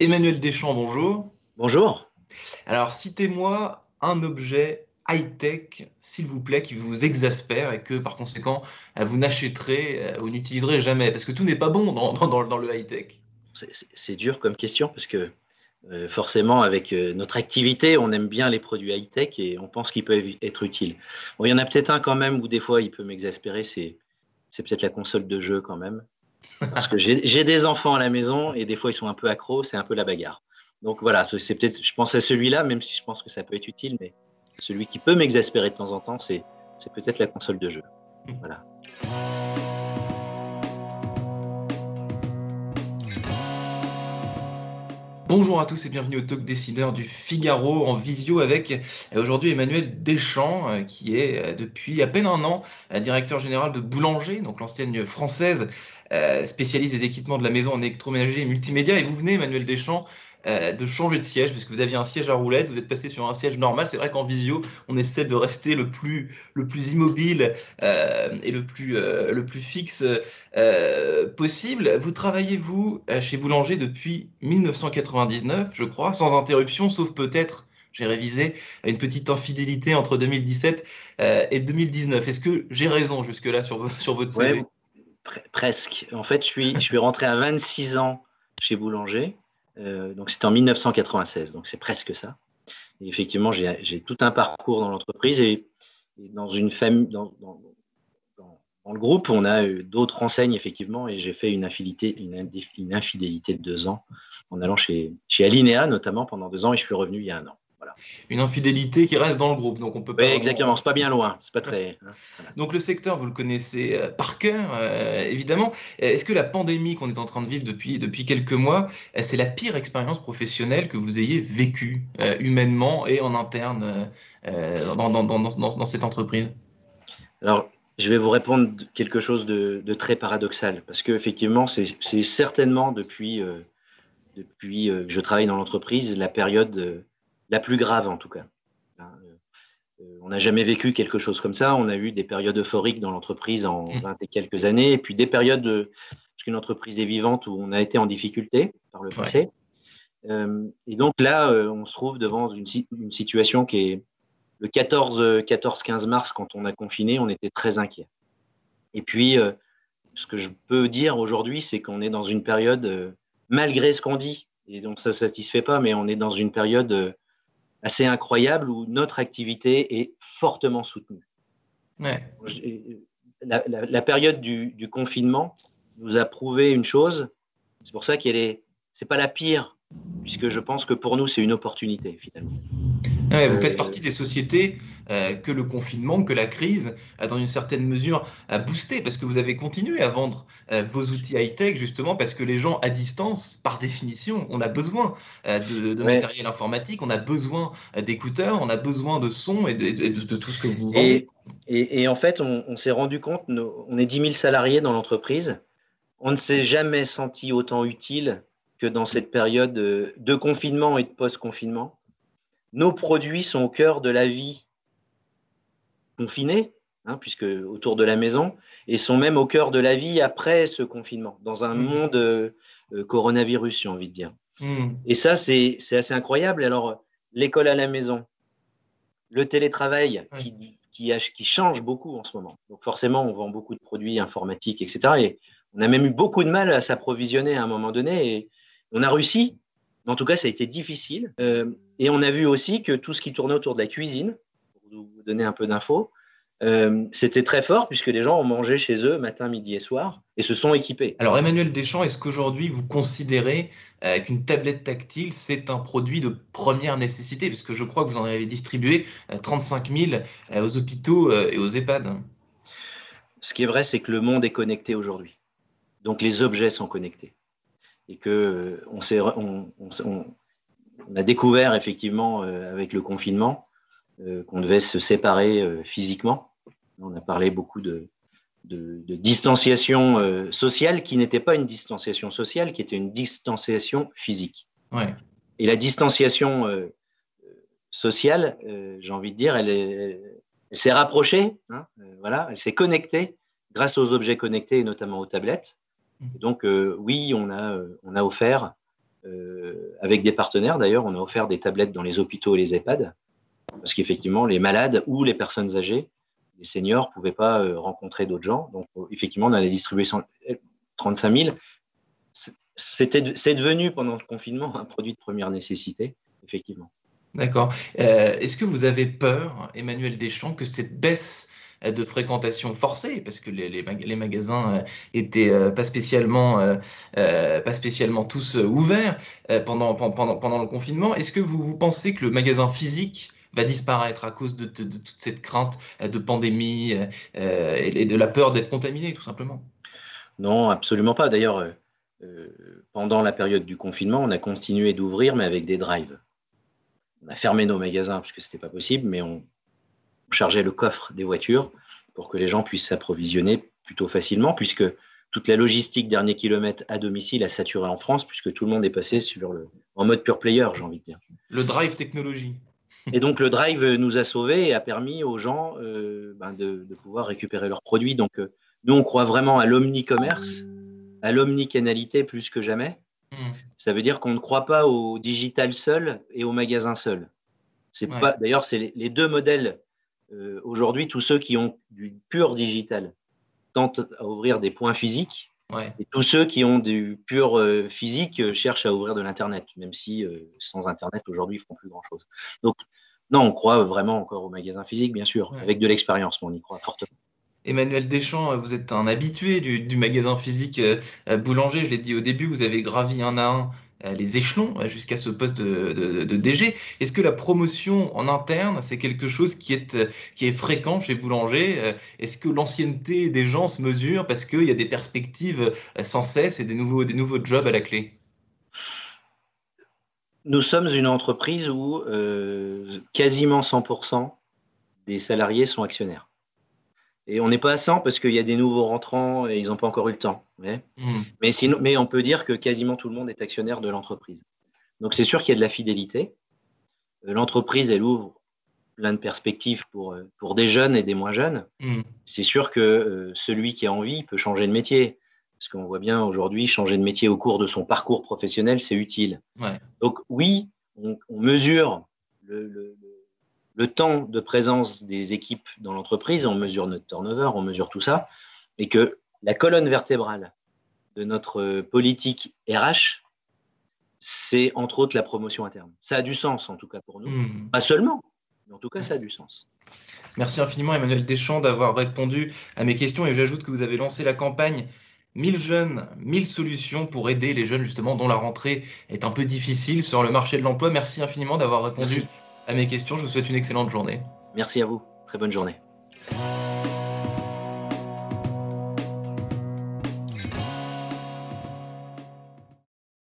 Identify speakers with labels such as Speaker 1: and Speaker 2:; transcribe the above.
Speaker 1: Emmanuel Deschamps, bonjour.
Speaker 2: Bonjour.
Speaker 1: Alors, citez-moi un objet high-tech, s'il vous plaît, qui vous exaspère et que par conséquent, vous n'achèterez ou n'utiliserez jamais, parce que tout n'est pas bon dans, dans, le high-tech.
Speaker 2: C'est dur comme question, parce que euh, forcément, avec euh, notre activité, on aime bien les produits high-tech et on pense qu'ils peuvent être utiles. Bon, il y en a peut-être un quand même où des fois il peut m'exaspérer, c'est peut-être la console de jeu quand même. Parce que j'ai des enfants à la maison et des fois ils sont un peu accros, c'est un peu la bagarre. Donc voilà, c'est peut-être, je pense à celui-là, même si je pense que ça peut être utile, mais celui qui peut m'exaspérer de temps en temps, c'est peut-être la console de jeu. Voilà.
Speaker 1: Bonjour à tous et bienvenue au Talk Décideur du Figaro en visio avec euh, aujourd'hui Emmanuel Deschamps euh, qui est euh, depuis à peine un an directeur général de Boulanger, donc l'ancienne française spécialiste des équipements de la maison en électroménager et multimédia. Et vous venez Emmanuel Deschamps euh, de changer de siège, parce que vous aviez un siège à roulette, vous êtes passé sur un siège normal. C'est vrai qu'en visio, on essaie de rester le plus, le plus immobile euh, et le plus, euh, le plus fixe possible. Vous travaillez, vous, chez Boulanger depuis 1999, je crois, sans interruption, sauf peut-être j'ai révisé une petite infidélité entre 2017 et 2019. Est-ce que j'ai raison jusque-là sur, sur votre CV?
Speaker 2: Presque. En fait, je suis, je suis rentré à 26 ans chez Boulanger. Euh, donc c'était en 1996, donc c'est presque ça. Et effectivement, j'ai tout un parcours dans l'entreprise et, dans une famille, dans, le groupe, on a d'autres enseignes effectivement, et j'ai fait une infidélité, une, infidélité de deux ans en allant chez, chez Alinea notamment pendant deux ans, et je suis revenu il y a un an.
Speaker 1: Une infidélité qui reste dans le groupe, donc on peut
Speaker 2: pas. Oui, exactement, c'est pas bien loin, c'est pas très.
Speaker 1: Hein, donc le secteur, vous le connaissez euh, par cœur, euh, évidemment. Est-ce que la pandémie qu'on est en train de vivre depuis depuis quelques mois, euh, c'est la pire expérience professionnelle que vous ayez vécue humainement et en interne dans, dans, dans, dans, cette entreprise?
Speaker 2: Alors, je vais vous répondre quelque chose de, de très paradoxal, parce que effectivement, c'est certainement depuis depuis que je travaille dans l'entreprise la période la plus grave en tout cas. Hein, euh, on n'a jamais vécu quelque chose comme ça. On a eu des périodes euphoriques dans l'entreprise en 20 mmh. et quelques années, et puis des périodes, parce qu'une entreprise est vivante, où on a été en difficulté par le passé. Euh, et donc là, euh, on se trouve devant une, situation qui est le 14-15 mars, quand on a confiné, on était très inquiet. Et puis, ce que je peux dire aujourd'hui, c'est qu'on est dans une période, malgré ce qu'on dit, et donc ça ne satisfait pas, mais on est dans une période assez incroyable où notre activité est fortement soutenue. La, période du, du, confinement nous a prouvé une chose, c'est pour ça qu'elle est, c'est pas la pire, puisque je pense que pour nous c'est une opportunité finalement
Speaker 1: vous euh, faites partie des sociétés euh, que le confinement, que la crise, a dans une certaine mesure a boosté, parce que vous avez continué à vendre euh, vos outils high-tech, justement, parce que les gens à distance, par définition, on a besoin de, matériel informatique, on a besoin d'écouteurs, on a besoin de son et de, tout ce que vous vendez.
Speaker 2: Et, en fait, on, s'est rendu compte, on est 10 000 salariés dans l'entreprise, on ne s'est jamais senti autant utile que dans cette période de confinement et de post-confinement nos produits sont au cœur de la vie confinée, hein, puisque autour de la maison, et sont même au cœur de la vie après ce confinement, dans un mmh. monde euh, euh, coronavirus, j'ai envie de dire. Mmh. Et ça, c'est assez incroyable. Alors, l'école à la maison, le télétravail qui, qui, change beaucoup en ce moment. Donc, forcément, on vend beaucoup de produits informatiques, etc. Et on a même eu beaucoup de mal à s'approvisionner à un moment donné. Et on a réussi, en tout cas, ça a été difficile. Euh, et on a vu aussi que tout ce qui tournait autour de la cuisine, pour vous donner un peu d'infos, euh, c'était très fort puisque les gens ont mangé chez eux matin, midi et soir et se sont équipés.
Speaker 1: Alors Emmanuel Deschamps, est-ce qu'aujourd'hui vous considérez euh, qu'une tablette tactile c'est un produit de première nécessité? Parce je crois que vous en avez distribué 35 000 aux hôpitaux et aux EHPAD.
Speaker 2: Ce qui est vrai, c'est que le monde est connecté aujourd'hui. Donc les objets sont connectés et que euh, on, on, a découvert effectivement euh, avec le confinement euh, qu'on devait se séparer physiquement. On a parlé beaucoup de, distanciation sociale qui n'était pas une distanciation sociale, qui était une distanciation physique. Et la distanciation sociale, j'ai envie de dire, elle, s'est rapprochée, hein, voilà, elle s'est connectée grâce aux objets connectés et notamment aux tablettes. Donc euh, oui, on a, euh, offert avec des partenaires d'ailleurs, on a offert des tablettes dans les hôpitaux et les EHPAD, parce qu'effectivement, les malades ou les personnes âgées, les seniors, ne pouvaient pas rencontrer d'autres gens. Donc, effectivement, on a distribué 35 000. C'est devenu pendant le confinement un produit de première nécessité, effectivement.
Speaker 1: D'accord. Euh, est-ce que vous avez peur, Emmanuel Deschamps, que cette baisse euh, de fréquentation forcée, parce que les, magasins euh, étaient pas spécialement, pas spécialement tous ouverts pendant, pendant, pendant le confinement, est-ce que vous, vous pensez que le magasin physique va disparaître à cause de, toute cette crainte de pandémie et de la peur d'être contaminé, tout simplement?
Speaker 2: Non, absolument pas. D'ailleurs, pendant la période du confinement, on a continué d'ouvrir, mais avec des drives. On a fermé nos magasins parce que ce n'était pas possible, mais on, chargeait le coffre des voitures pour que les gens puissent s'approvisionner plutôt facilement, puisque toute la logistique dernier kilomètre à domicile a saturé en France, puisque tout le monde est passé sur le, en mode pure player, j'ai envie de dire.
Speaker 1: Le drive technologie.
Speaker 2: Et donc le drive nous a sauvés et a permis aux gens euh, ben, de, pouvoir récupérer leurs produits. Donc euh, nous, on croit vraiment à l'omnicommerce, à l'omnicanalité plus que jamais. Hmm. Ça veut dire qu'on ne croit pas au digital seul et au magasin seul. C'est pas. D'ailleurs, c'est les, deux modèles euh, aujourd'hui. Tous ceux qui ont du pur digital tentent à ouvrir des points physiques, et tous ceux qui ont du pur euh, physique euh, cherchent à ouvrir de l'internet, même si sans internet aujourd'hui ils feront plus grand chose. Donc non, on croit vraiment encore au magasin physique, bien sûr, avec de l'expérience, mais on y croit fortement.
Speaker 1: Emmanuel Deschamps, vous êtes un habitué du, magasin physique Boulanger. Je l'ai dit au début, vous avez gravi un à un les échelons euh, jusqu'à ce poste de, DG. Est-ce que la promotion en interne, c'est quelque chose qui est, qui est fréquent chez Boulanger Est-ce que l'ancienneté des gens se mesure parce qu'il y a des perspectives sans cesse et des nouveaux, des nouveaux jobs à la clé?
Speaker 2: Nous sommes une entreprise où quasiment 100% des salariés sont actionnaires. Et on n'est pas à 100 parce qu'il y a des nouveaux rentrants et ils n'ont pas encore eu le temps. Mais, hmm. mais, sinon, mais on peut dire que quasiment tout le monde est actionnaire de l'entreprise. Donc c'est sûr qu'il y a de la fidélité. Euh, l'entreprise, elle ouvre plein de perspectives pour, euh, pour des jeunes et des moins jeunes. Hmm. C'est sûr que euh, celui qui a envie peut changer de métier. Parce qu'on voit bien aujourd'hui, changer de métier au cours de son parcours professionnel, c'est utile. Donc oui, on, mesure le le temps de présence des équipes dans l'entreprise, on mesure notre turnover, on mesure tout ça, et que la colonne vertébrale de notre politique RH, c'est entre autres la promotion interne. Ça a du sens, en tout cas pour nous. Hmm. Pas seulement, mais en tout cas, ça a du sens.
Speaker 1: Merci infiniment, Emmanuel Deschamps, d'avoir répondu à mes questions. Et j'ajoute que vous avez lancé la campagne 1000 jeunes, 1000 solutions pour aider les jeunes, justement, dont la rentrée est un peu difficile sur le marché de l'emploi. Merci infiniment d'avoir répondu à mes questions. Je vous souhaite une excellente journée.
Speaker 2: Merci à vous. Très bonne journée.